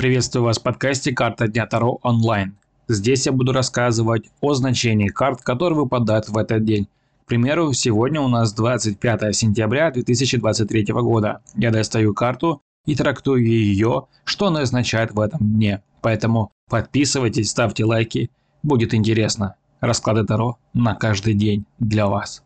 Приветствую вас в подкасте «Карта Дня Таро онлайн». Здесь я буду рассказывать о значении карт, которые выпадают в этот день. К примеру, сегодня у нас 25 сентября 2023 года. Я достаю карту и трактую ее, что она означает в этом дне. Поэтому подписывайтесь, ставьте лайки, будет интересно. Расклады Таро на каждый день для вас.